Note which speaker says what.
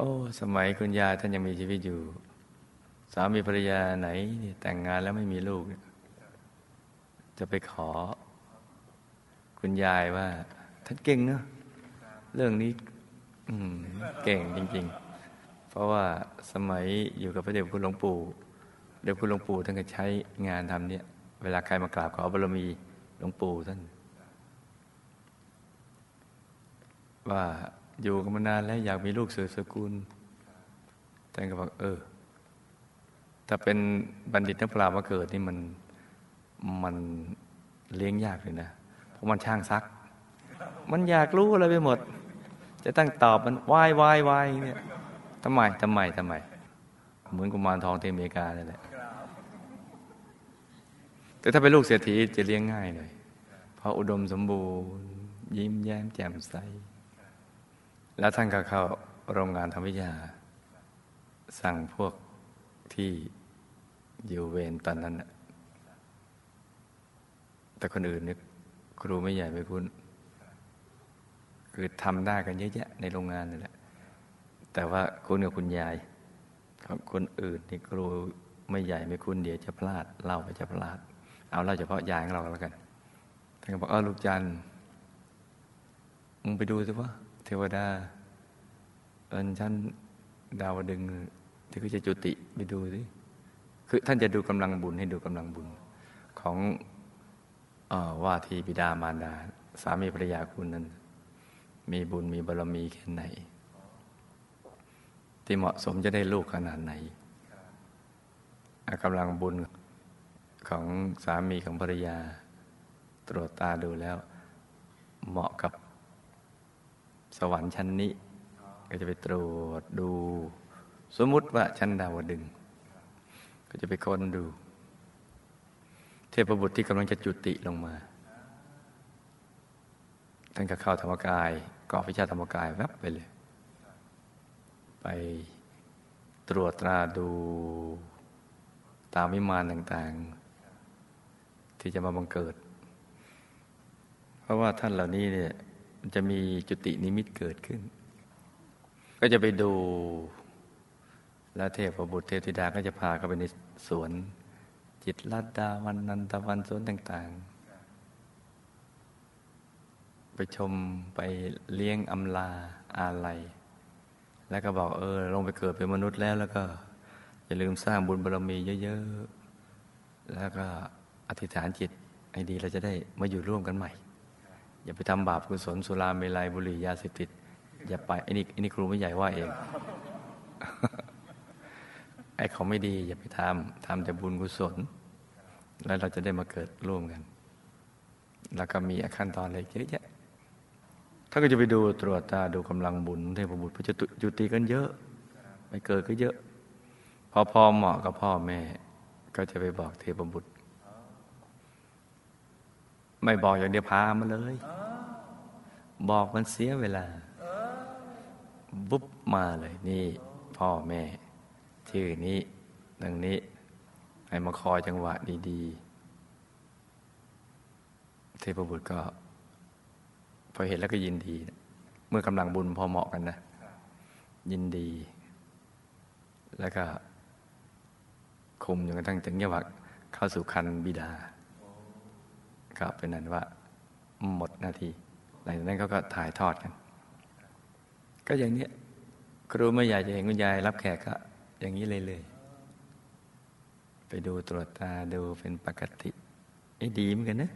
Speaker 1: โอ้ สมัยคุณยายท่านยังมีชีวิตอยู่ สามีภรรยาไหนแต่งงานแล้วไม่มีลูก จะไปขอ คุณยายว่า ท่านเก่งเนอะเรื่องนี้เก่งจริง ๆ เพราะว่าสมัยอยู่กับพระเดชคุณหลวงปู่เดชคุณหลวงปู่ท่านก็ใช้งานทำเนี่ย เวลาใครมากราบขอบารมีหลวงปู่ท่านว่า อยู่กันมานานแล้วอยากมีลูกสืบสกุลท่ก็บอกเออ ถ้าเป็นบัณฑิตนักปราชญ์มาเกิดนี่มันมันเลี้ยงยากเลยนะเพราะมันช่างซัก มันอยากรู้อะไรไปหมด จะตั้งตอบมันวายวายวายเนี่ยทำไมทำไมทำไม เหมือนกุมารทองที่อเมริกาเลยแหละแต่ถ้าเป็นลูกเศรษฐีจะเลี้ยงง่ายเลยเพราะอุดมสมบูรณ์ ยิ้มแย้มแจ่มใส แล้วท่านก็เข้าโรงงานทำวิทยา สั่งพวกที่อยู่เวรตอนนั้น แต่คนอื่นนึกครูไม่ใหญ่ไม่คุ้นคือทำได้กันเยอะแยะในโรงงานนี่แหละ แต่ว่าคุณกับคุณยายของคนอื่นนี่ครูไม่ใหญ่ไม่คุ้นเดี๋ยวจะพลาดเล่าไปจะพลาด เอาเล่าเฉพาะยายของเราแล้วกันท่านก็บอกเออลูกจันมึงไปดูสิว่า เทวดาเอินชั้นดาวดึงที่เขาจะจุติไปดูสิคือท่านจะดูกำลังบุญให้ดูกำลังบุญของอว่าทีบิดามารดา สามีภรรยาคุณนั้น มีบุญมีบารมีแค่ไหน ที่เหมาะสมจะได้ลูกขนาดไหนกำลังบุญของสามีของภรรยา ตรวจตาดูแล้ว เหมาะกับ สวรรค์ชั้นนี้ ก็จะไปตรวจดู สมมุติว่าชั้นดาวดึง ก็จะไปค้นดู เทพบุตรที่กำลังจะจุติลงมา ท่านก็เข้าธรรมกายกอวิชาธรรมกายแวบไปเลย ไปตรวจตราดูตามวิมานต่างๆ ที่จะมาบังเกิด เพราะว่าท่านเหล่านี้เนี่ย จะมีจุตินิมิตเกิดขึ้น ก็จะไปดูแล้วเทพบุตรเทพธิดาก็จะพาเข้าไปในสวน จิตลัดดาวันนันตะวันสวนต่าง ๆ ไปชมไปเลี้ยงอำลาอาลัย แล้วก็บอกเออ ลงไปเกิดเป็นมนุษย์แล้วแล้วก็ อย่าลืมสร้างบุญบารมีเยอะ ๆ แล้วก็อธิษฐานจิตให้ดีเราจะได้มาอยู่ร่วมกันใหม่ อย่าไปทำบาปกุศลสุราเมลัยบุหรี่ยาเสพติด อย่าไปไอ้นี่ไอ้นี่ครูไม่ใหญ่ว่าเองไอ้เขาไม่ดี อย่าไปทำทำแต่บุญกุศล แล้วเราจะได้มาเกิดร่วมกัน แล้วก็มีขั้นตอนอะไรเยอะแยะถ้าก็จะไปดูตรวจตาดูกำลังบุญเทพบุตรพระจะจุติกันเยอะไม่เกิดก็เยอะ พอพอเหมาะกับพ่อแม่ ก็จะไปบอกเทพบุตร ไม่บอกอย่างเดียวพามาเลย บอกมันเสียเวลาบุ๊บมาเลยนี่ พ่อแม่ ชื่อนี้ดังนี้ให้มาคอยจังหวะดีๆ เทพบุตรก็ พอเห็นแล้วก็ยินดี เมื่อกำลังบุญพอเหมาะกันนะ ยินดี แล้วก็คุมจนกระทั่งถึงจังหวะเข้าสู่คันบิดา ก็เป็นนั้นว่า หมดนาทีหลังจากนั้นเขาก็ถ่ายทอดกัน ก็อย่างนี้ครูไม่อยากจะเห็นคุณยายรับแขกก็อย่างนี้เลยเลย ไปดูตรวจตาดูเป็นปกติไอ้ดีเหมือนกันนะ